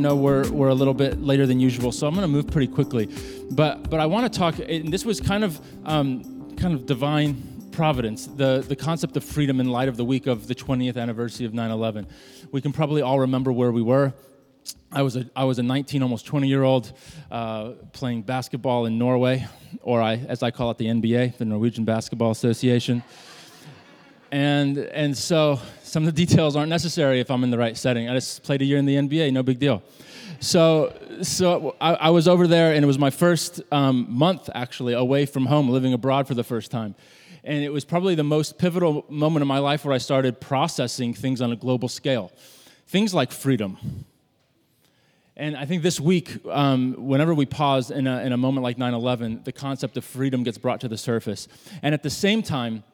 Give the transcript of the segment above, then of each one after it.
know we're, we're a little bit later than usual, so I'm going to move pretty quickly. But but I want to talk, and this was kind of um, kind of divine providence, the, the concept of freedom in light of the week of the 20th anniversary of 9/11. We can probably all remember where we were. I was a, I was a 19, almost 20 year old uh, playing basketball in Norway, or I, as I call it, the NBA, the Norwegian Basketball Association. And, and so some of the details aren't necessary if I'm in the right setting. I just played a year in the NBA, no big deal. So, so I, I was over there, and it was my first um, month actually away from home, living abroad for the first time. And it was probably the most pivotal moment of my life where I started processing things on a global scale. Things like freedom. And I think this week, um, whenever we pause in a, in a moment like 9 11, the concept of freedom gets brought to the surface. And at the same time,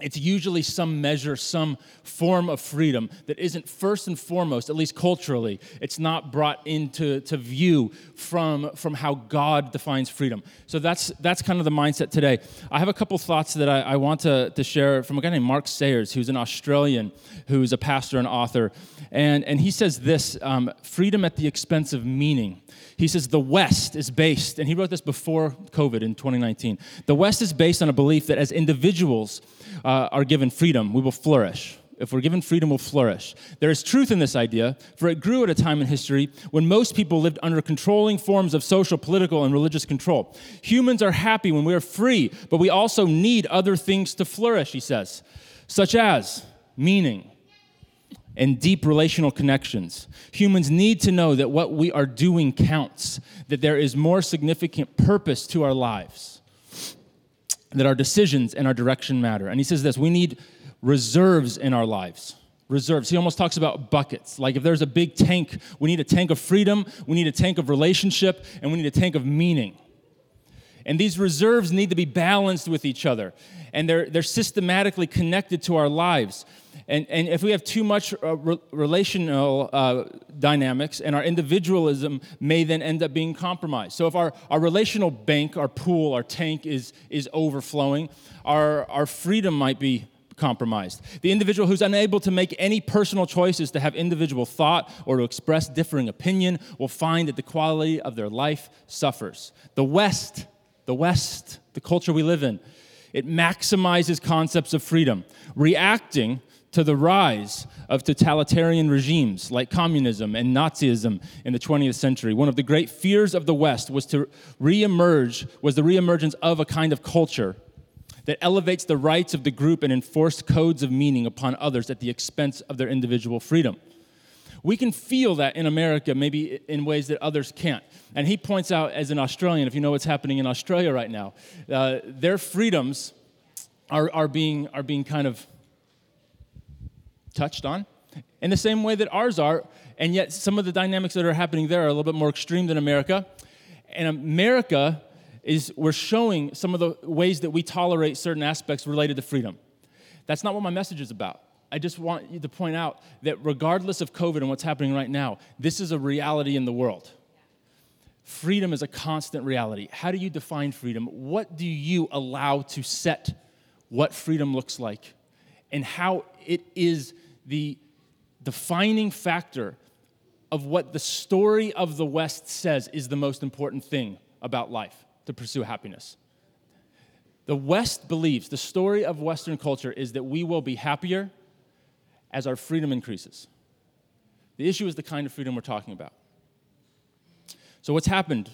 it's usually some measure, some form of freedom that isn't first and foremost, at least culturally, it's not brought into to view from, from how God defines freedom. So that's, that's kind of the mindset today. I have a couple thoughts that I, I want to, to share from a guy named Mark Sayers, who's an Australian, who's a pastor and author. And, and he says this um, freedom at the expense of meaning. He says the West is based, and he wrote this before COVID in 2019. The West is based on a belief that as individuals uh, are given freedom, we will flourish. If we're given freedom, we'll flourish. There is truth in this idea, for it grew at a time in history when most people lived under controlling forms of social, political, and religious control. Humans are happy when we are free, but we also need other things to flourish, he says, such as meaning, and deep relational connections. Humans need to know that what we are doing counts, that there is more significant purpose to our lives, that our decisions and our direction matter. And he says this we need reserves in our lives. Reserves. He almost talks about buckets. Like if there's a big tank, we need a tank of freedom, we need a tank of relationship, and we need a tank of meaning. And these reserves need to be balanced with each other. And they're, they're systematically connected to our lives. And, and if we have too much uh, re- relational uh, dynamics, and our individualism may then end up being compromised. So if our, our relational bank, our pool, our tank is, is overflowing, our, our freedom might be compromised. The individual who's unable to make any personal choices to have individual thought or to express differing opinion will find that the quality of their life suffers. The West, the West, the culture we live in, it maximizes concepts of freedom, reacting to the rise of totalitarian regimes like communism and Nazism in the 20th century. One of the great fears of the West was to reemerge, was the reemergence of a kind of culture that elevates the rights of the group and enforced codes of meaning upon others at the expense of their individual freedom. We can feel that in America, maybe in ways that others can't. And he points out, as an Australian, if you know what's happening in Australia right now, uh, their freedoms are, are, being, are being kind of touched on in the same way that ours are, and yet some of the dynamics that are happening there are a little bit more extreme than America. And America is, we're showing some of the ways that we tolerate certain aspects related to freedom. That's not what my message is about. I just want you to point out that regardless of COVID and what's happening right now, this is a reality in the world. Freedom is a constant reality. How do you define freedom? What do you allow to set what freedom looks like and how it is the defining factor of what the story of the West says is the most important thing about life to pursue happiness. The West believes, the story of Western culture is that we will be happier as our freedom increases. The issue is the kind of freedom we're talking about. So, what's happened?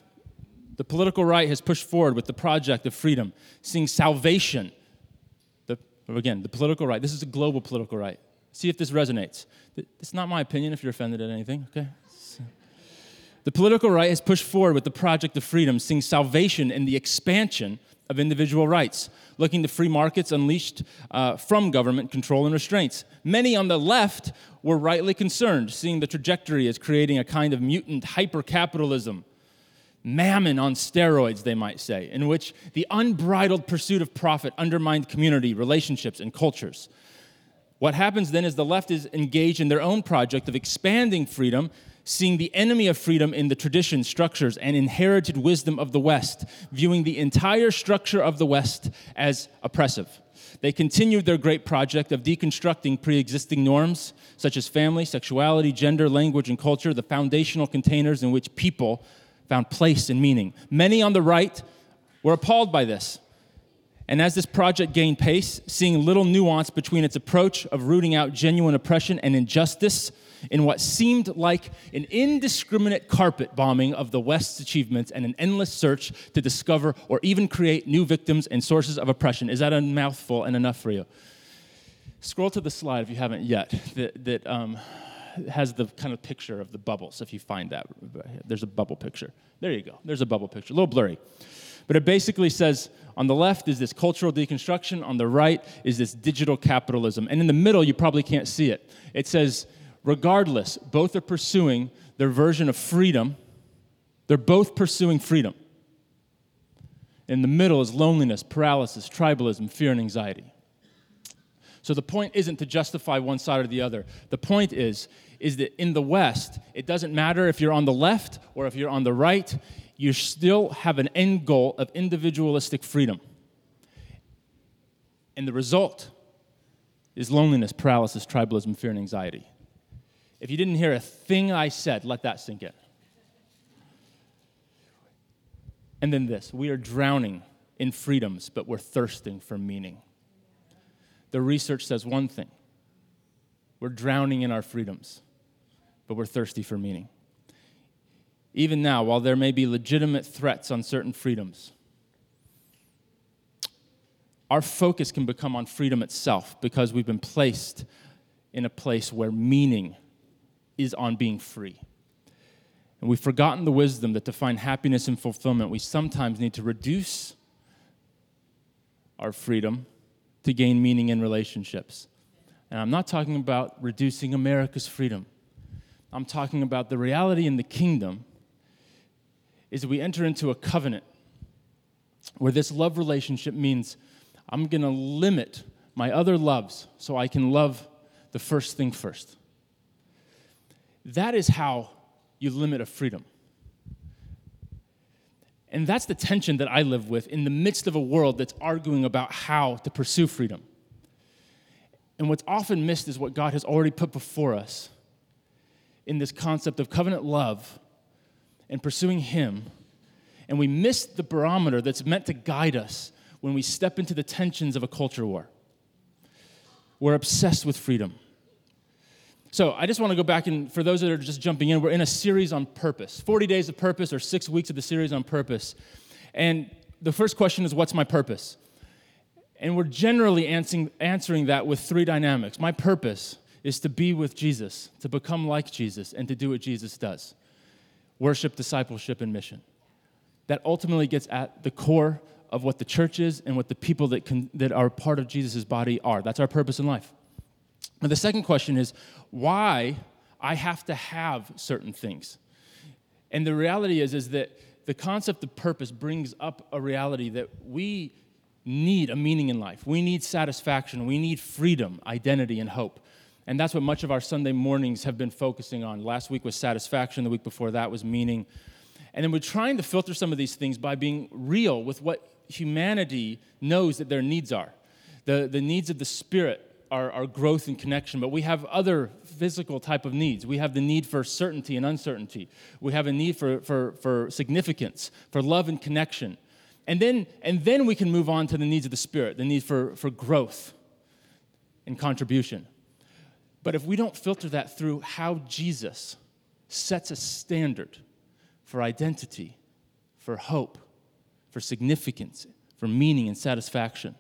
The political right has pushed forward with the project of freedom, seeing salvation. The, again, the political right, this is a global political right, See if this resonates. It's not my opinion if you're offended at anything, okay? The political right has pushed forward with the project of freedom, seeing salvation in the expansion of individual rights, looking to free markets unleashed uh, from government control and restraints. Many on the left were rightly concerned, seeing the trajectory as creating a kind of mutant hyper capitalism, mammon on steroids, they might say, in which the unbridled pursuit of profit undermined community, relationships, and cultures. What happens then is the left is engaged in their own project of expanding freedom, seeing the enemy of freedom in the tradition, structures, and inherited wisdom of the West, viewing the entire structure of the West as oppressive. They continued their great project of deconstructing pre existing norms, such as family, sexuality, gender, language, and culture, the foundational containers in which people found place and meaning. Many on the right were appalled by this. And as this project gained pace, seeing little nuance between its approach of rooting out genuine oppression and injustice in what seemed like an indiscriminate carpet bombing of the West's achievements and an endless search to discover or even create new victims and sources of oppression. Is that a mouthful and enough for you? Scroll to the slide if you haven't yet, that, that um, has the kind of picture of the bubbles, if you find that. There's a bubble picture. There you go. There's a bubble picture, a little blurry. But it basically says on the left is this cultural deconstruction, on the right is this digital capitalism. And in the middle, you probably can't see it. It says regardless, both are pursuing their version of freedom. They're both pursuing freedom. In the middle is loneliness, paralysis, tribalism, fear, and anxiety. So the point isn't to justify one side or the other. The point is, is that in the West, it doesn't matter if you're on the left or if you're on the right, you still have an end goal of individualistic freedom. And the result is loneliness, paralysis, tribalism, fear, and anxiety. If you didn't hear a thing I said, let that sink in. And then this we are drowning in freedoms, but we're thirsting for meaning. The research says one thing we're drowning in our freedoms, but we're thirsty for meaning. Even now, while there may be legitimate threats on certain freedoms, our focus can become on freedom itself because we've been placed in a place where meaning is on being free. And we've forgotten the wisdom that to find happiness and fulfillment, we sometimes need to reduce our freedom to gain meaning in relationships. And I'm not talking about reducing America's freedom. I'm talking about the reality in the kingdom is we enter into a covenant where this love relationship means I'm going to limit my other loves so I can love the first thing first. That is how you limit a freedom. And that's the tension that I live with in the midst of a world that's arguing about how to pursue freedom. And what's often missed is what God has already put before us in this concept of covenant love and pursuing Him. And we miss the barometer that's meant to guide us when we step into the tensions of a culture war. We're obsessed with freedom. So I just want to go back and for those that are just jumping in, we're in a series on purpose 40 days of purpose or six weeks of the series on purpose. And the first question is, What's my purpose? And we're generally answering, answering that with three dynamics. My purpose is to be with Jesus, to become like Jesus, and to do what Jesus does worship, discipleship, and mission. That ultimately gets at the core of what the church is and what the people that, can, that are part of Jesus' body are. That's our purpose in life. Now, the second question is why I have to have certain things. And the reality is, is that the concept of purpose brings up a reality that we need a meaning in life. We need satisfaction. We need freedom, identity, and hope. And that's what much of our Sunday mornings have been focusing on. Last week was satisfaction, the week before that was meaning. And then we're trying to filter some of these things by being real with what humanity knows that their needs are the, the needs of the spirit are, our growth and connection, but we have other physical type of needs. We have the need for certainty and uncertainty. We have a need for, for, for significance, for love and connection. And then, and then we can move on to the needs of the Spirit, the need for, for growth and contribution. But if we don't filter that through how Jesus sets a standard for identity, for hope, for significance, for meaning and satisfaction,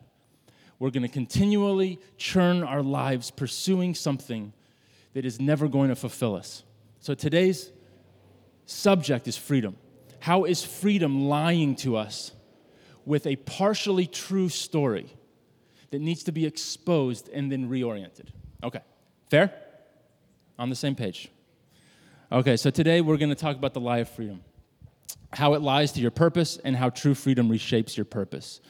we're going to continually churn our lives pursuing something that is never going to fulfill us. So today's subject is freedom. How is freedom lying to us with a partially true story that needs to be exposed and then reoriented? Okay, fair? On the same page. Okay, so today we're going to talk about the lie of freedom. How it lies to your purpose, and how true freedom reshapes your purpose.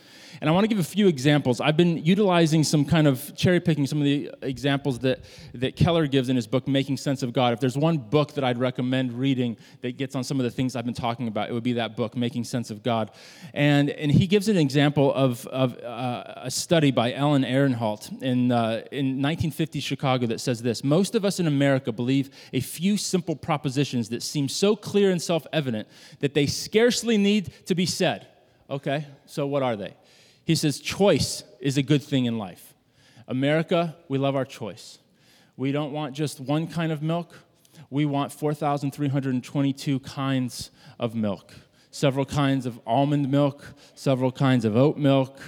And I want to give a few examples. I've been utilizing some kind of cherry picking some of the examples that, that Keller gives in his book, Making Sense of God. If there's one book that I'd recommend reading that gets on some of the things I've been talking about, it would be that book, Making Sense of God. And, and he gives an example of, of uh, a study by Alan Ehrenhalt in, uh, in 1950 Chicago that says this Most of us in America believe a few simple propositions that seem so clear and self evident that they scarcely need to be said. Okay, so what are they? He says, choice is a good thing in life. America, we love our choice. We don't want just one kind of milk, we want 4,322 kinds of milk. Several kinds of almond milk, several kinds of oat milk.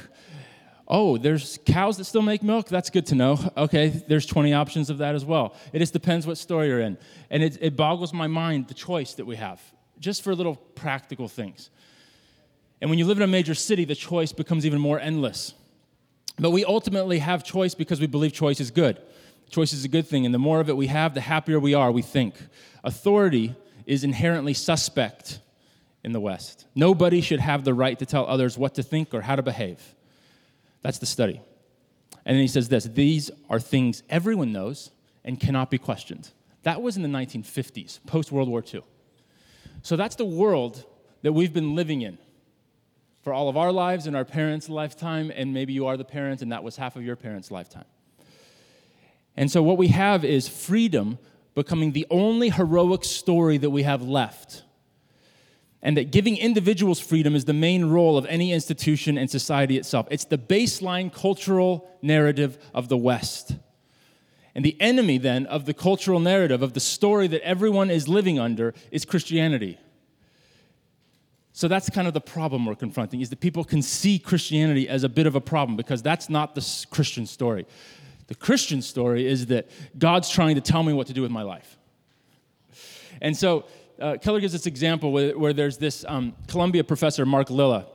Oh, there's cows that still make milk? That's good to know. Okay, there's 20 options of that as well. It just depends what store you're in. And it, it boggles my mind the choice that we have, just for little practical things. And when you live in a major city, the choice becomes even more endless. But we ultimately have choice because we believe choice is good. Choice is a good thing, and the more of it we have, the happier we are, we think. Authority is inherently suspect in the West. Nobody should have the right to tell others what to think or how to behave. That's the study. And then he says this these are things everyone knows and cannot be questioned. That was in the 1950s, post World War II. So that's the world that we've been living in for all of our lives and our parents' lifetime, and maybe you are the parents, and that was half of your parents' lifetime. And so, what we have is freedom becoming the only heroic story that we have left. And that giving individuals freedom is the main role of any institution and society itself. It's the baseline cultural narrative of the West. And the enemy, then, of the cultural narrative, of the story that everyone is living under, is Christianity. So that's kind of the problem we're confronting is that people can see Christianity as a bit of a problem because that's not the Christian story. The Christian story is that God's trying to tell me what to do with my life. And so uh, Keller gives this example where, where there's this um, Columbia professor, Mark Lilla,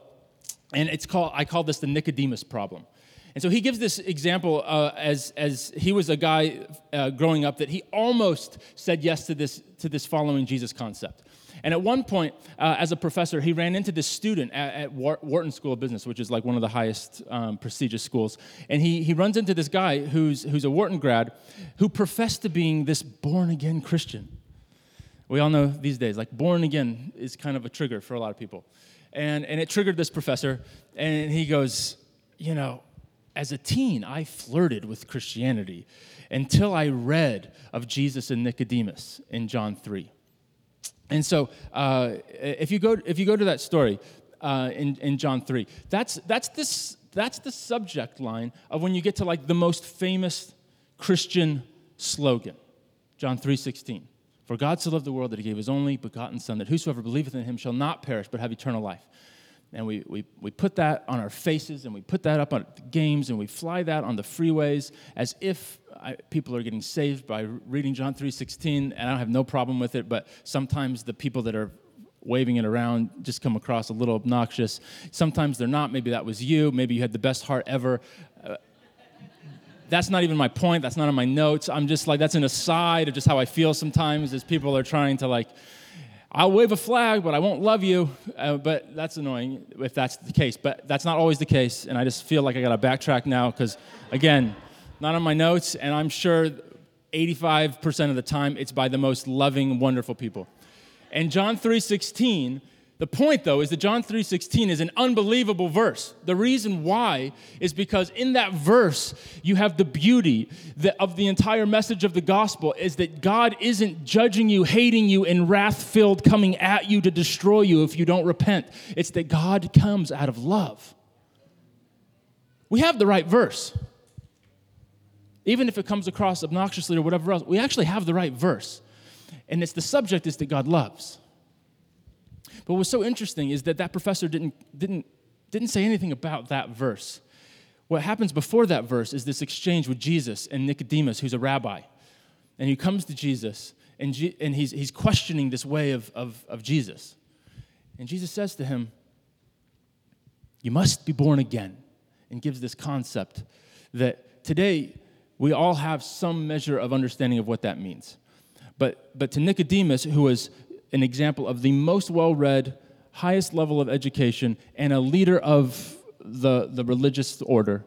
and it's called, I call this the Nicodemus problem. And so he gives this example uh, as, as he was a guy uh, growing up that he almost said yes to this, to this following Jesus concept. And at one point, uh, as a professor, he ran into this student at, at, Wharton School of Business, which is like one of the highest um, prestigious schools. And he, he runs into this guy who's, who's a Wharton grad who professed to being this born again Christian. We all know these days, like born again is kind of a trigger for a lot of people. And, and it triggered this professor, and he goes, You know, as a teen, I flirted with Christianity until I read of Jesus and Nicodemus in John 3. And so, uh, if, you go, if you go to that story uh, in, in John 3, that's, that's, this, that's the subject line of when you get to like the most famous Christian slogan, John 3.16. For God so loved the world that he gave his only begotten Son, that whosoever believeth in him shall not perish, but have eternal life. And we, we, we put that on our faces, and we put that up on games, and we fly that on the freeways as if I, people are getting saved by reading John 3:16, and I have no problem with it. But sometimes the people that are waving it around just come across a little obnoxious. Sometimes they're not. Maybe that was you. Maybe you had the best heart ever. Uh, that's not even my point. That's not on my notes. I'm just like that's an aside of just how I feel sometimes as people are trying to like. I'll wave a flag, but I won't love you. Uh, but that's annoying if that's the case. But that's not always the case, and I just feel like I got to backtrack now because, again, not on my notes, and I'm sure 85% of the time it's by the most loving, wonderful people. And John 3:16, the point though is that John 3:16 is an unbelievable verse. The reason why is because in that verse you have the beauty of the entire message of the gospel is that God isn't judging you, hating you, and wrath-filled coming at you to destroy you if you don't repent. It's that God comes out of love. We have the right verse even if it comes across obnoxiously or whatever else, we actually have the right verse. And it's the subject is that God loves. But what's so interesting is that that professor didn't, didn't, didn't say anything about that verse. What happens before that verse is this exchange with Jesus and Nicodemus, who's a rabbi. And he comes to Jesus, and, G- and he's, he's questioning this way of, of, of Jesus. And Jesus says to him, You must be born again, and gives this concept that today we all have some measure of understanding of what that means. But, but to Nicodemus, who was an example of the most well read, highest level of education, and a leader of the, the religious order.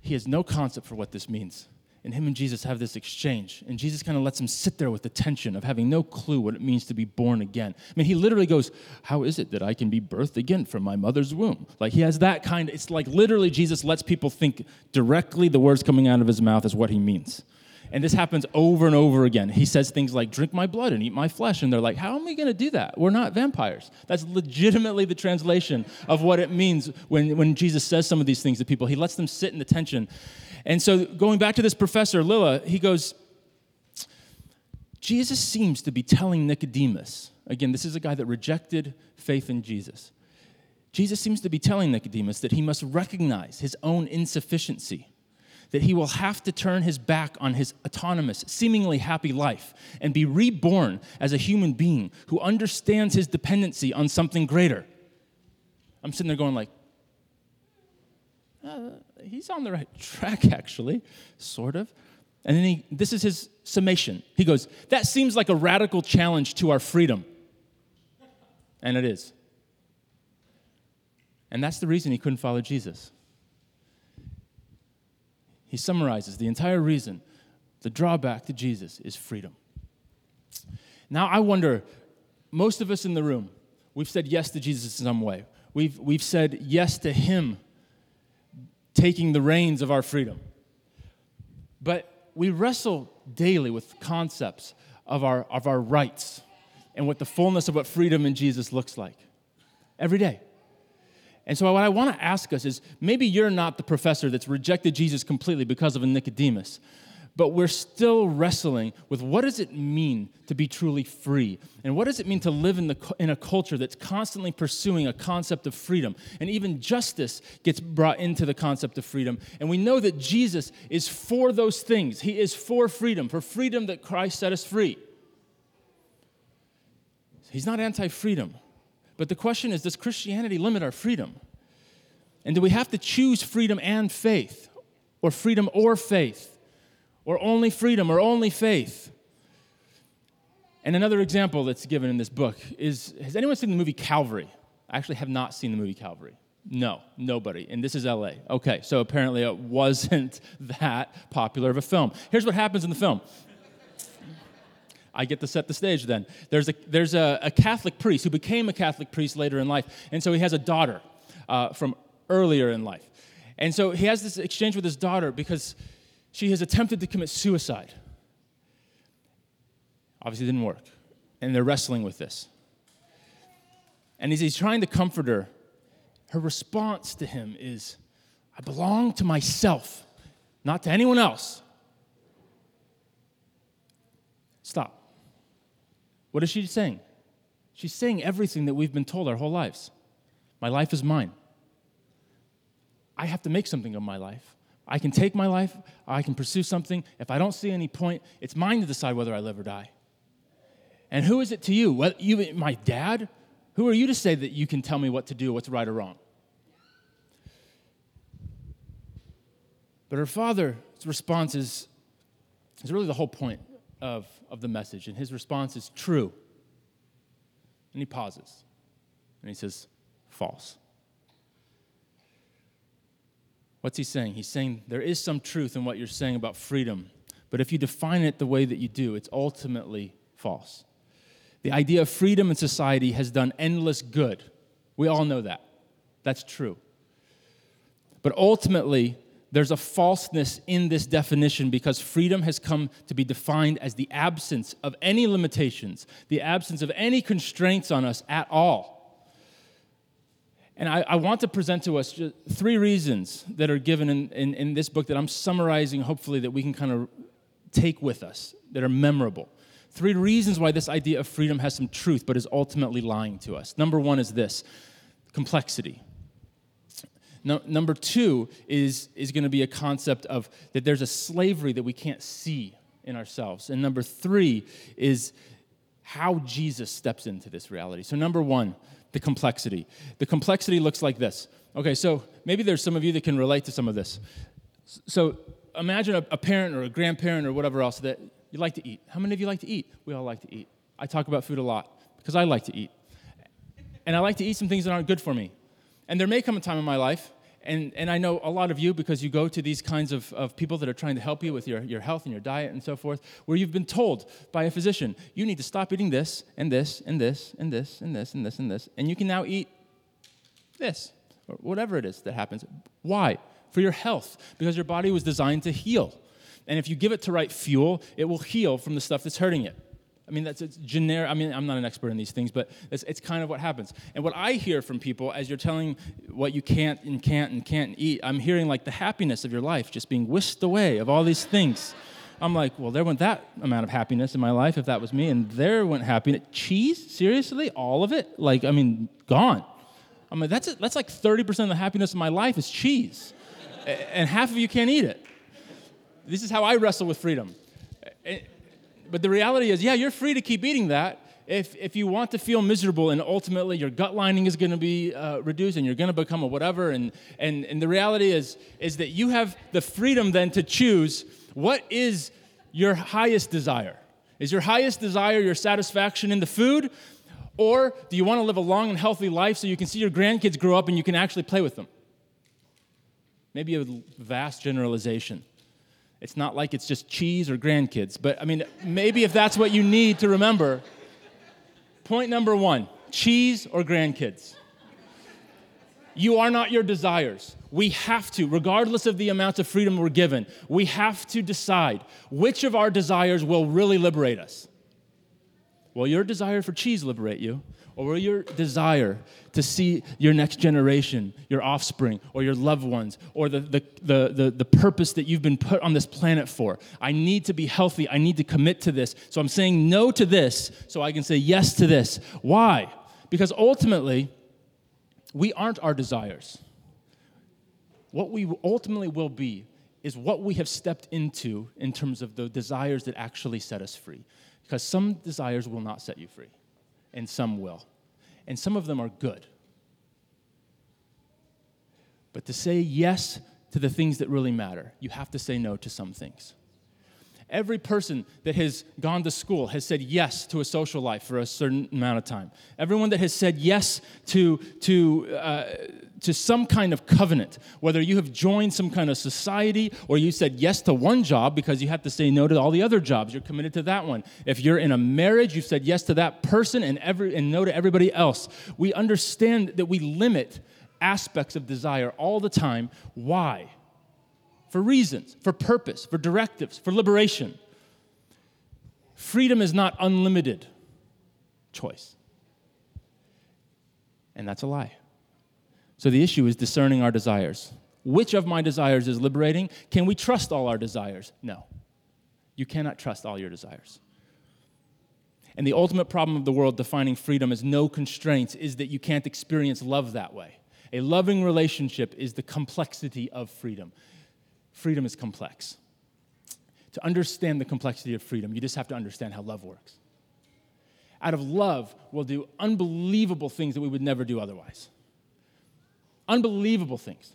He has no concept for what this means. And him and Jesus have this exchange. And Jesus kind of lets him sit there with the tension of having no clue what it means to be born again. I mean, he literally goes, How is it that I can be birthed again from my mother's womb? Like he has that kind of, it's like literally Jesus lets people think directly the words coming out of his mouth is what he means. And this happens over and over again. He says things like, drink my blood and eat my flesh. And they're like, how am we going to do that? We're not vampires. That's legitimately the translation of what it means when, when Jesus says some of these things to people. He lets them sit in the tension. And so, going back to this professor, Lilla, he goes, Jesus seems to be telling Nicodemus, again, this is a guy that rejected faith in Jesus. Jesus seems to be telling Nicodemus that he must recognize his own insufficiency that he will have to turn his back on his autonomous, seemingly happy life and be reborn as a human being who understands his dependency on something greater. I'm sitting there going like, uh, he's on the right track, actually, sort of. And then he, this is his summation. He goes, That seems like a radical challenge to our freedom. And it is. And that's the reason he couldn't follow Jesus he summarizes the entire reason the drawback to Jesus is freedom. Now, I wonder, most of us in the room, we've said yes to Jesus in some way. We've, we've said yes to Him taking the reins of our freedom. But we wrestle daily with concepts of our, of our rights and what the fullness of what freedom in Jesus looks like. Every day. And so, what I want to ask us is maybe you're not the professor that's rejected Jesus completely because of a Nicodemus, but we're still wrestling with what does it mean to be truly free? And what does it mean to live in, the, in a culture that's constantly pursuing a concept of freedom? And even justice gets brought into the concept of freedom. And we know that Jesus is for those things. He is for freedom, for freedom that Christ set us free. He's not anti freedom. But the question is does Christianity limit our freedom? And do we have to choose freedom and faith? Or freedom or faith? Or only freedom or only faith? And another example that's given in this book is Has anyone seen the movie Calvary? I actually have not seen the movie Calvary. No, nobody. And this is LA. Okay, so apparently it wasn't that popular of a film. Here's what happens in the film I get to set the stage then. There's a, there's a, a, Catholic priest who became a Catholic priest later in life. And so he has a daughter uh, from earlier in life. And so he has this exchange with his daughter because she has attempted to commit suicide. Obviously, didn't work. And they're wrestling with this. And as he's trying to comfort her, her response to him is, I belong to myself, not to anyone else. Stop. What is she saying? She's saying everything that we've been told our whole lives. My life is mine. I have to make something of my life. I can take my life, I can pursue something. If I don't see any point, it's mine to decide whether I live or die. And who is it to you? What, you my dad? Who are you to say that you can tell me what to do, what's right or wrong? But her father's response is, is really the whole point of, of the message. And his response is true. And he pauses. And he says, false. What's he saying? He's saying there is some truth in what you're saying about freedom, but if you define it the way that you do, it's ultimately false. The idea of freedom in society has done endless good. We all know that. That's true. But ultimately, there's a falseness in this definition because freedom has come to be defined as the absence of any limitations, the absence of any constraints on us at all. And I, I want to present to us three reasons that are given in, in, in this book that I'm summarizing, hopefully, that we can kind of take with us, that are memorable. Three reasons why this idea of freedom has some truth, but is ultimately lying to us. Number one is this complexity. No, number two is, is going to be a concept of that there's a slavery that we can't see in ourselves. And number three is how Jesus steps into this reality. So, number one, the complexity. The complexity looks like this. Okay, so maybe there's some of you that can relate to some of this. So, imagine a, a parent or a grandparent or whatever else that you like to eat. How many of you like to eat? We all like to eat. I talk about food a lot because I like to eat. and I like to eat some things that aren't good for me. And there may come a time in my life, and, and I know a lot of you because you go to these kinds of, of people that are trying to help you with your, your health and your diet and so forth, where you've been told by a physician, you need to stop eating this and this and this and this and this and this and this, and you can now eat this or whatever it is that happens. Why? For your health, because your body was designed to heal. And if you give it to right fuel, it will heal from the stuff that's hurting it. I mean, that's it's generic. I mean, I'm not an expert in these things, but it's, it's kind of what happens. And what I hear from people as you're telling what you can't and can't and can't eat, I'm hearing like the happiness of your life just being whisked away of all these things. I'm like, well, there went that amount of happiness in my life if that was me, and there went happiness. Cheese? Seriously? All of it? Like, I mean, gone. I mean, that's, that's like 30% of the happiness of my life is cheese. and half of you can't eat it. This is how I wrestle with freedom. But the reality is, yeah, you're free to keep eating that if, if you want to feel miserable and ultimately your gut lining is going to be uh, reduced and you're going to become a whatever. And, and, and the reality is, is that you have the freedom then to choose what is your highest desire. Is your highest desire your satisfaction in the food? Or do you want to live a long and healthy life so you can see your grandkids grow up and you can actually play with them? Maybe a vast generalization. It's not like it's just cheese or grandkids, but I mean, maybe if that's what you need to remember. Point number one cheese or grandkids. You are not your desires. We have to, regardless of the amount of freedom we're given, we have to decide which of our desires will really liberate us. Will your desire for cheese liberate you? Or your desire to see your next generation, your offspring, or your loved ones, or the, the, the, the, the purpose that you've been put on this planet for? I need to be healthy. I need to commit to this. So I'm saying no to this so I can say yes to this. Why? Because ultimately, we aren't our desires. What we ultimately will be is what we have stepped into in terms of the desires that actually set us free. Because some desires will not set you free and some will. And some of them are good. But to say yes to the things that really matter, you have to say no to some things. Every person that has gone to school has said yes to a social life for a certain amount of time. Everyone that has said yes to, to, uh, to some kind of covenant, whether you have joined some kind of society or you said yes to one job because you have to say no to all the other jobs, you're committed to that one. If you're in a marriage, you've said yes to that person and, every, and no to everybody else. We understand that we limit aspects of desire all the time. Why? For reasons, for purpose, for directives, for liberation. Freedom is not unlimited choice. And that's a lie. So the issue is discerning our desires. Which of my desires is liberating? Can we trust all our desires? No. You cannot trust all your desires. And the ultimate problem of the world defining freedom as no constraints is that you can't experience love that way. A loving relationship is the complexity of freedom freedom is complex. To understand the complexity of freedom, you just have to understand how love works. Out of love, we'll do unbelievable things that we would never do otherwise. Unbelievable things.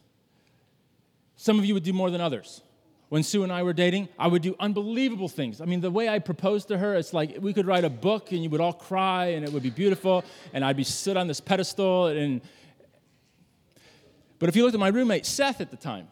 Some of you would do more than others. When Sue and I were dating, I would do unbelievable things. I mean, the way I proposed to her, it's like we could write a book and you would all cry and it would be beautiful, and I'd be sit on this pedestal. And but if you looked at my roommate Seth at the time,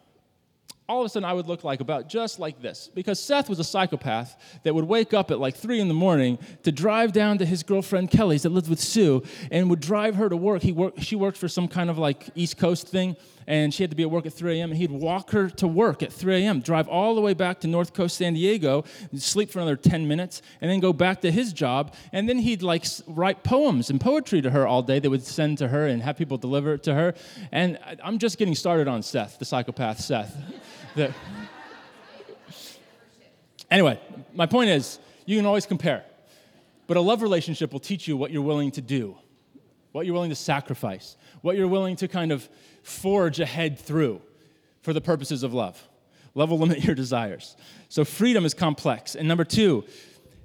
all of a sudden I would look like about just like this. Because Seth was a psychopath that would wake up at like three in the morning to drive down to his girlfriend Kelly's that lived with Sue and would drive her to work. He worked, she worked for some kind of like East Coast thing and she had to be at work at 3 a.m. and he'd walk her to work at 3 a.m., drive all the way back to North Coast San Diego, sleep for another 10 minutes, and then go back to his job. And then he'd like write poems and poetry to her all day that would send to her and have people deliver it to her. And I'm just getting started on Seth, the psychopath Seth. the, anyway, my point is, you can always compare. But a love relationship will teach you what you're willing to do, what you're willing to sacrifice, what you're willing to kind of forge ahead through for the purposes of love. Love will limit your desires. So freedom is complex. And number two,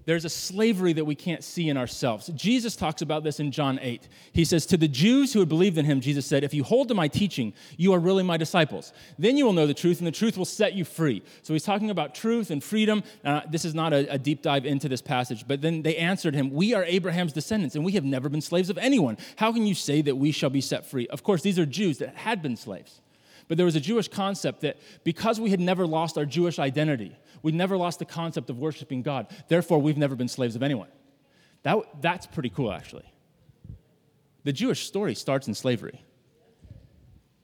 There's a slavery that we can't see in ourselves. Jesus talks about this in John 8. He says, To the Jews who had believed in him, Jesus said, If you hold to my teaching, you are really my disciples. Then you will know the truth, and the truth will set you free. So he's talking about truth and freedom. Uh, this is not a, a deep dive into this passage, but then they answered him, We are Abraham's descendants, and we have never been slaves of anyone. How can you say that we shall be set free? Of course, these are Jews that had been slaves. But there was a Jewish concept that because we had never lost our Jewish identity, we never lost the concept of worshiping God. Therefore, we've never been slaves of anyone. That, that's pretty cool, actually. The Jewish story starts in slavery,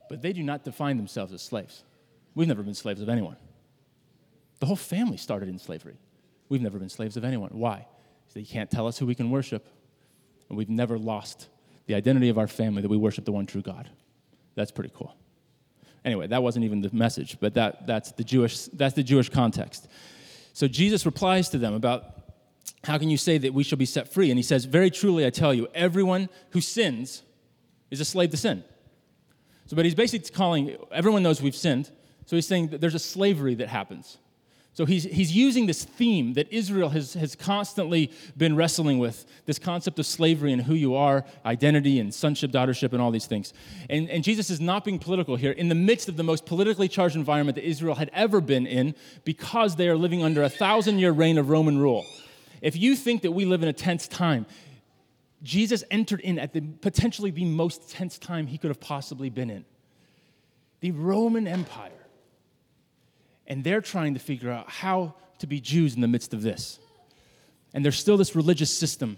but they do not define themselves as slaves. We've never been slaves of anyone. The whole family started in slavery. We've never been slaves of anyone. Why? Because they can't tell us who we can worship, and we've never lost the identity of our family that we worship the one true God. That's pretty cool. Anyway, that wasn't even the message, but that, that's, the Jewish, that's the Jewish context. So Jesus replies to them about how can you say that we shall be set free? And he says, Very truly, I tell you, everyone who sins is a slave to sin. So, but he's basically calling, everyone knows we've sinned. So he's saying that there's a slavery that happens. So he's, he's using this theme that Israel has, has constantly been wrestling with this concept of slavery and who you are, identity and sonship, daughtership, and all these things. And, and Jesus is not being political here in the midst of the most politically charged environment that Israel had ever been in because they are living under a thousand year reign of Roman rule. If you think that we live in a tense time, Jesus entered in at the potentially the most tense time he could have possibly been in. The Roman Empire and they're trying to figure out how to be Jews in the midst of this. And there's still this religious system.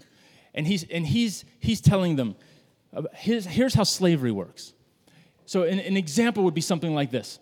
And he's, and he's, he's telling them, uh, here's, here's how slavery works. So, an, an example would be something like this.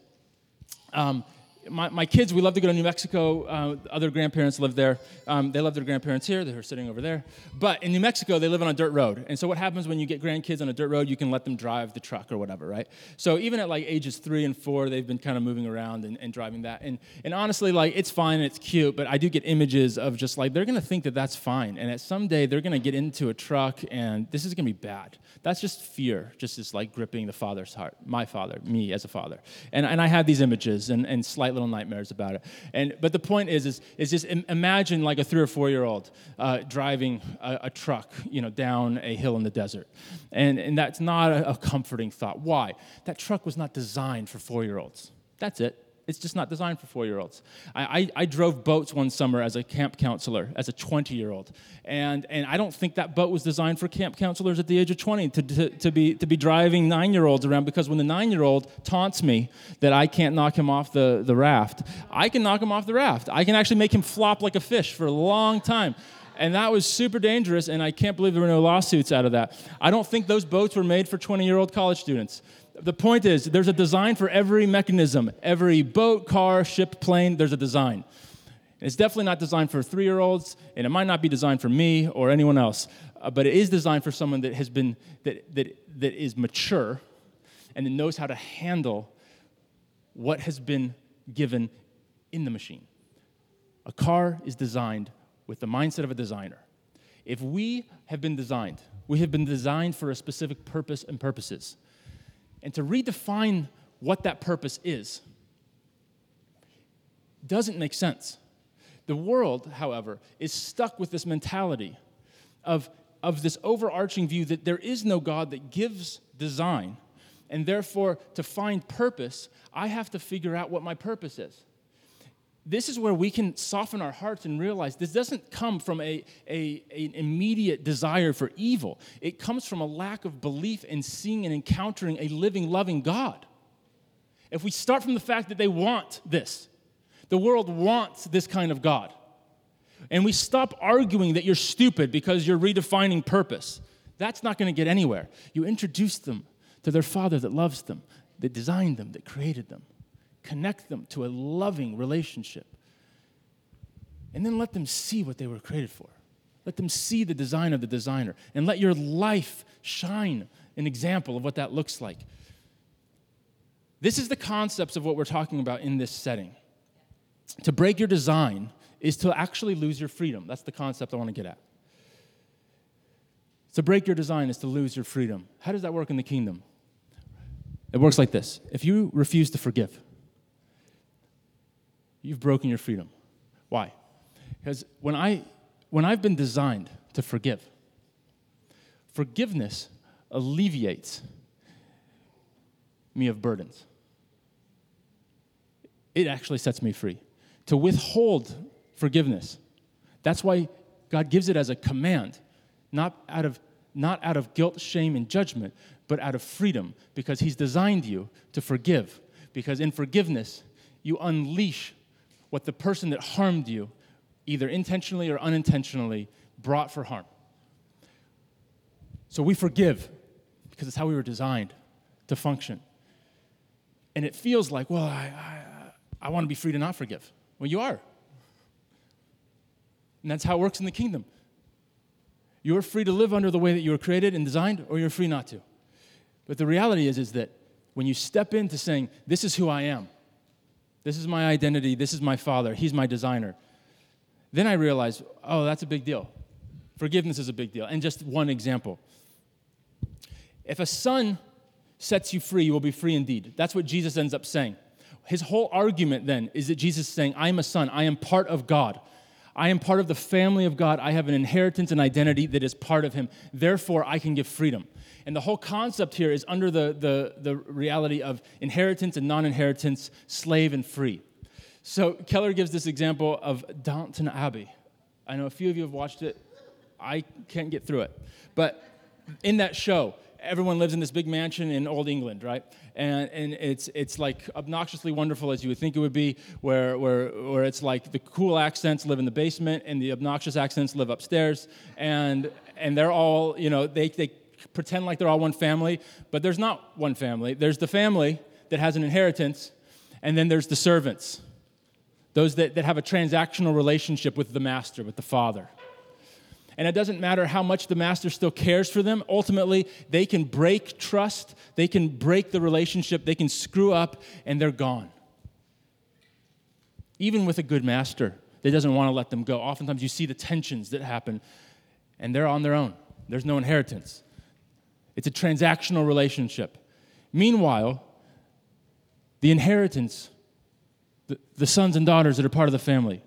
Um, my, my kids, we love to go to New Mexico. Uh, other grandparents live there. Um, they love their grandparents here. They're sitting over there. But in New Mexico, they live on a dirt road. And so what happens when you get grandkids on a dirt road, you can let them drive the truck or whatever, right? So even at like ages three and four, they've been kind of moving around and, and driving that. And, and honestly, like it's fine and it's cute, but I do get images of just like they're going to think that that's fine. And at some day, they're going to get into a truck and this is going to be bad. That's just fear, just this like gripping the father's heart, my father, me as a father. And, and I have these images and, and slight little nightmares about it. And, but the point is, is, is just imagine like a three or four year old uh, driving a, a, truck you know, down a hill in the desert. And, and that's not a, a comforting thought. Why? That truck was not designed for four year olds. That's it it's just not designed for four year olds. I, I, I, drove boats one summer as a camp counselor, as a 20 year old. And, and I don't think that boat was designed for camp counselors at the age of 20 to, to, to be, to be driving nine year olds around because when the nine year old taunts me that I can't knock him off the, the raft, I can knock him off the raft. I can actually make him flop like a fish for a long time. And that was super dangerous, and I can't believe there were no lawsuits out of that. I don't think those boats were made for 20 year old college students the point is, there's a design for every mechanism, every boat, car, ship, plane, there's a design. It's definitely not designed for three year olds, and it might not be designed for me or anyone else, uh, but it is designed for someone that has been, that, that, that is mature and that knows how to handle what has been given in the machine. A car is designed with the mindset of a designer. If we have been designed, we have been designed for a specific purpose and purposes and to redefine what that purpose is doesn't make sense. The world, however, is stuck with this mentality of, of this overarching view that there is no God that gives design, and therefore, to find purpose, I have to figure out what my purpose is this is where we can soften our hearts and realize this doesn't come from a, a, an immediate desire for evil. It comes from a lack of belief in seeing and encountering a living, loving God. If we start from the fact that they want this, the world wants this kind of God, and we stop arguing that you're stupid because you're redefining purpose, that's not going to get anywhere. You introduce them to their Father that loves them, that designed them, that created them connect them to a loving relationship. And then let them see what they were created for. Let them see the design of the designer. And let your life shine an example of what that looks like. This is the concepts of what we're talking about in this setting. To break your design is to actually lose your freedom. That's the concept I want to get at. To break your design is to lose your freedom. How does that work in the kingdom? It works like this if you refuse to forgive, you've broken your freedom. Why? Because when I when I've been designed to forgive, forgiveness alleviates me of burdens. It actually sets me free. To withhold forgiveness, that's why God gives it as a command, not out of, not out of guilt, shame, and judgment, but out of freedom, because He's designed you to forgive. Because in forgiveness, you unleash what the person that harmed you, either intentionally or unintentionally, brought for harm. So we forgive because it's how we were designed to function. And it feels like, well, I, I, I want to be free to not forgive. Well, you are. And that's how it works in the kingdom. You're free to live under the way that you were created and designed, or you're free not to. But the reality is, is that when you step into saying, This is who I am, this is my identity, this is my father, he's my designer, then I realize, oh, that's a big deal. Forgiveness is a big deal. And just one example. If a son sets you free, you will be free indeed. That's what Jesus ends up saying. His whole argument then is that Jesus is saying, I am a son, I am part of God. I am part of the family of God. I have an inheritance and identity that is part of Him. Therefore, I can give freedom. And the whole concept here is under the, the, the reality of inheritance and non inheritance, slave and free. So Keller gives this example of Downton Abbey. I know a few of you have watched it. I can't get through it. But in that show, everyone lives in this big mansion in old England, right? And, and it's, it's like obnoxiously wonderful as you would think it would be, where, where, where it's like the cool accents live in the basement and the obnoxious accents live upstairs. And, and they're all, you know, they, they pretend like they're all one family, but there's not one family. There's the family that has an inheritance, and then there's the servants, those that, that have a transactional relationship with the master, with the father. And it doesn't matter how much the master still cares for them. Ultimately, they can break trust, they can break the relationship, they can screw up, and they're gone. Even with a good master that doesn't want to let them go, oftentimes you see the tensions that happen, and they're on their own. There's no inheritance, it's a transactional relationship. Meanwhile, the inheritance, the, the sons and daughters that are part of the family,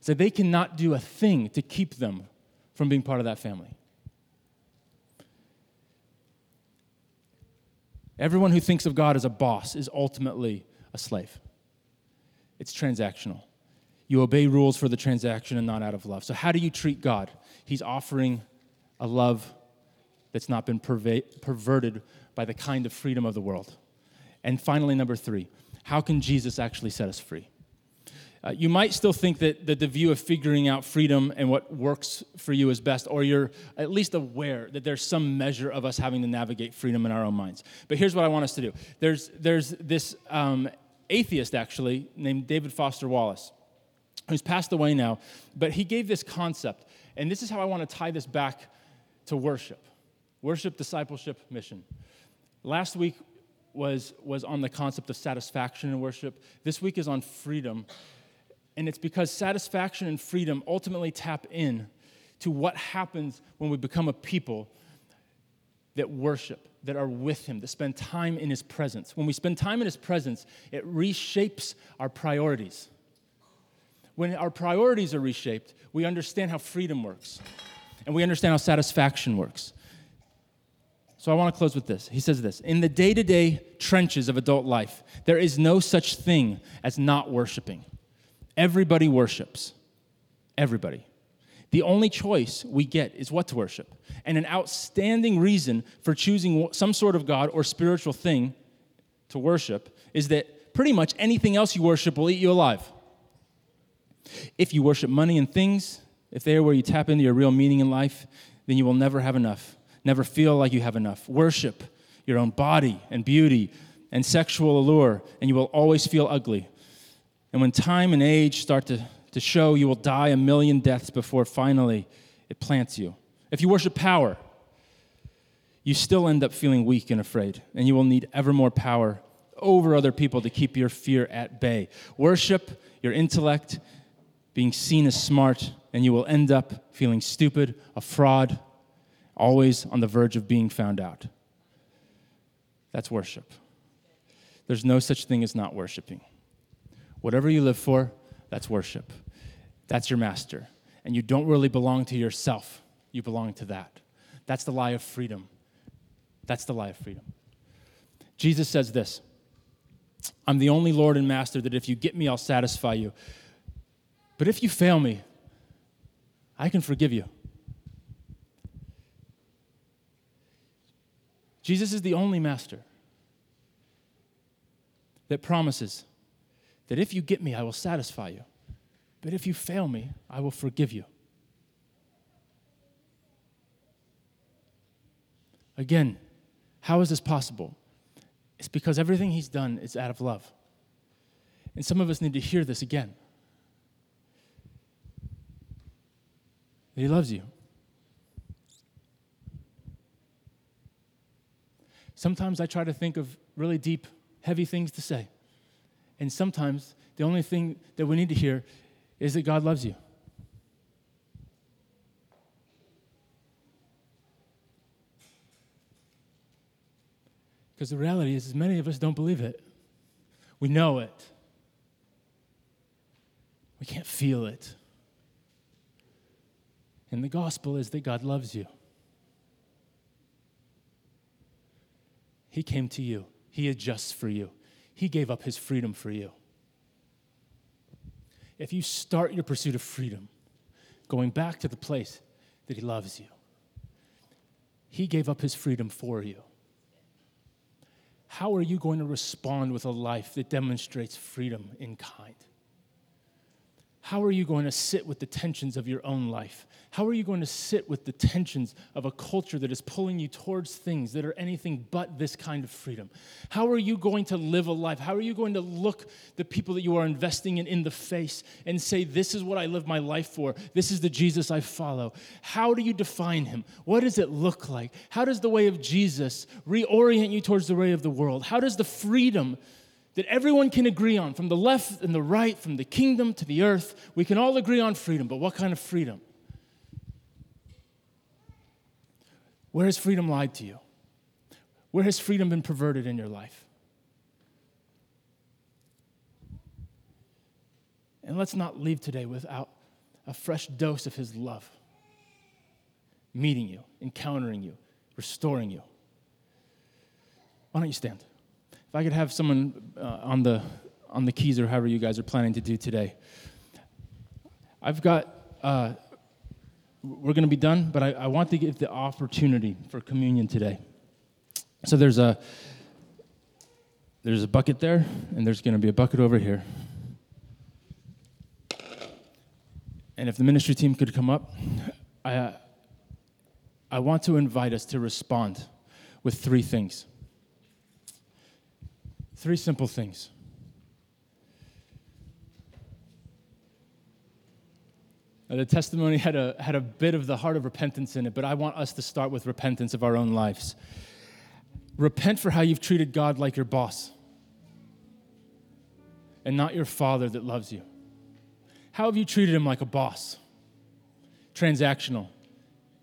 so they cannot do a thing to keep them from being part of that family. Everyone who thinks of God as a boss is ultimately a slave. It's transactional. You obey rules for the transaction and not out of love. So, how do you treat God? He's offering a love that's not been perva- perverted by the kind of freedom of the world. And finally, number three, how can Jesus actually set us free? Uh, you might still think that, that the view of figuring out freedom and what works for you is best, or you're at least aware that there's some measure of us having to navigate freedom in our own minds. But here's what I want us to do there's, there's this um, atheist, actually, named David Foster Wallace, who's passed away now, but he gave this concept. And this is how I want to tie this back to worship worship, discipleship, mission. Last week, was, was on the concept of satisfaction in worship. This week is on freedom. And it's because satisfaction and freedom ultimately tap in to what happens when we become a people that worship, that are with Him, that spend time in His presence. When we spend time in His presence, it reshapes our priorities. When our priorities are reshaped, we understand how freedom works and we understand how satisfaction works. So I want to close with this. He says this In the day to day trenches of adult life, there is no such thing as not worshiping. Everybody worships. Everybody. The only choice we get is what to worship. And an outstanding reason for choosing some sort of God or spiritual thing to worship is that pretty much anything else you worship will eat you alive. If you worship money and things, if they are where you tap into your real meaning in life, then you will never have enough, never feel like you have enough. Worship your own body and beauty and sexual allure, and you will always feel ugly. And when time and age start to, to show, you will die a million deaths before finally it plants you. If you worship power, you still end up feeling weak and afraid, and you will need ever more power over other people to keep your fear at bay. Worship your intellect, being seen as smart, and you will end up feeling stupid, a fraud, always on the verge of being found out. That's worship. There's no such thing as not worshiping. Whatever you live for, that's worship. That's your master. and you don't really belong to yourself, you belong to that. That's the lie of freedom. That's the lie of freedom. Jesus says this I'm the only Lord and Master that if you get me, I'll satisfy you. But if you fail me, I can forgive you. Jesus is the only master that promises that if you get me, I will satisfy you. But if you fail me, I will forgive you. Again, how is this possible? It's because everything he's done is out of love. And some of us need to hear this again. He loves you. Sometimes I try to think of really deep, heavy things to say. And sometimes the only thing that we need to hear is that God loves you. Because the reality is, many of us don't believe it. We know it. We can't feel it. And the gospel is that God loves you. He came to you, He adjusts for you, He gave up His freedom for you. If you start your pursuit of freedom, going back to the place that He loves you, He gave up His freedom for you. How are you going to respond with a life that demonstrates freedom in kind? How are you going to sit with the tensions of your own life? How are you going to sit with the tensions of a culture that is pulling you towards things that are anything but this kind of freedom? How are you going to live a life? How are you going to look the people that you are investing in in the face and say, This is what I live my life for? This is the Jesus I follow? How do you define him? What does it look like? How does the way of Jesus reorient you towards the way of the world? How does the freedom that everyone can agree on, from the left and the right, from the kingdom to the earth. We can all agree on freedom, but what kind of freedom? Where has freedom lied to you? Where has freedom been perverted in your life? And let's not leave today without a fresh dose of His love, meeting you, encountering you, restoring you. Why don't you stand? If I could have someone uh, on, the, on the keys or however you guys are planning to do today. I've got, uh, we're going to be done, but I, I want to give the opportunity for communion today. So there's a, there's a bucket there, and there's going to be a bucket over here. And if the ministry team could come up, I, I want to invite us to respond with three things. Three simple things. The testimony had a, had a bit of the heart of repentance in it, but I want us to start with repentance of our own lives. Repent for how you've treated God like your boss and not your father that loves you. How have you treated him like a boss? Transactional.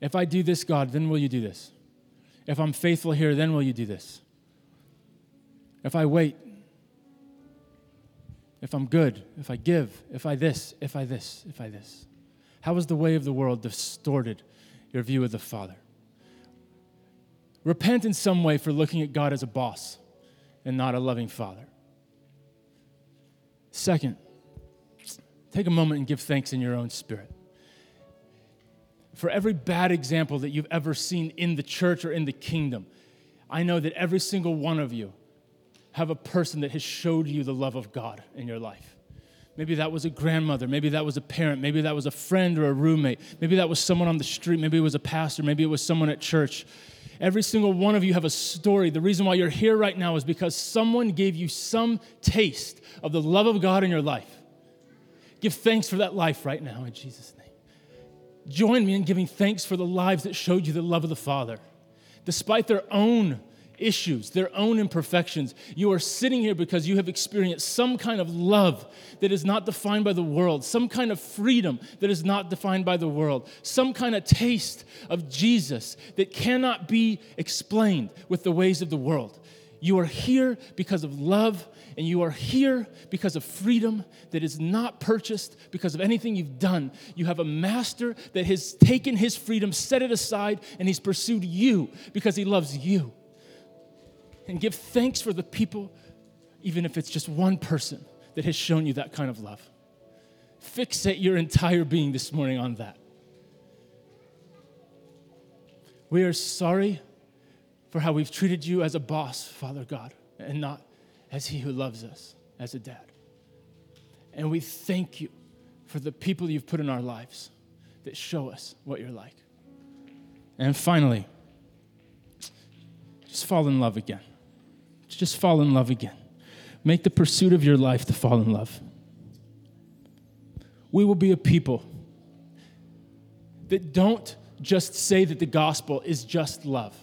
If I do this, God, then will you do this? If I'm faithful here, then will you do this? If I wait, if I'm good, if I give, if I this, if I this, if I this? How has the way of the world distorted your view of the Father? Repent in some way for looking at God as a boss and not a loving Father. Second, take a moment and give thanks in your own spirit. For every bad example that you've ever seen in the church or in the kingdom, I know that every single one of you have a person that has showed you the love of God in your life. Maybe that was a grandmother. Maybe that was a parent. Maybe that was a friend or a roommate. Maybe that was someone on the street. Maybe it was a pastor. Maybe it was someone at church. Every single one of you have a story. The reason why you're here right now is because someone gave you some taste of the love of God in your life. Give thanks for that life right now in Jesus' name. Join me in giving thanks for the lives that showed you the love of the Father, despite their own issues, their own imperfections. You are sitting here because you have experienced some kind of love that is not defined by the world, some kind of freedom that is not defined by the world, some kind of taste of Jesus that cannot be explained with the ways of the world. You are here because of love, and you are here because of freedom that is not purchased because of anything you've done. You have a master that has taken his freedom, set it aside, and he's pursued you because he loves you. And give thanks for the people, even if it's just one person that has shown you that kind of love. Fixate your entire being this morning on that. We are sorry for how we've treated you as a boss, Father God, and not as He who loves us as a dad. And we thank you for the people you've put in our lives that show us what you're like. And finally, just fall in love again. Just fall in love again. Make the pursuit of your life to fall in love. We will be a people that don't just say that the gospel is just love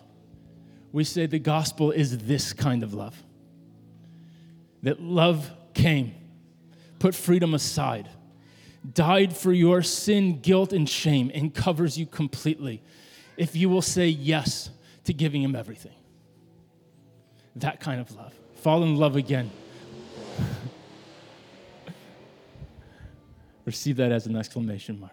we say the gospel is this kind of love that love came, put freedom aside, died for your sin, guilt, and shame, and covers you completely if you will say yes to giving Him everything. That kind of love. Fall in love again. Receive that as an exclamation mark.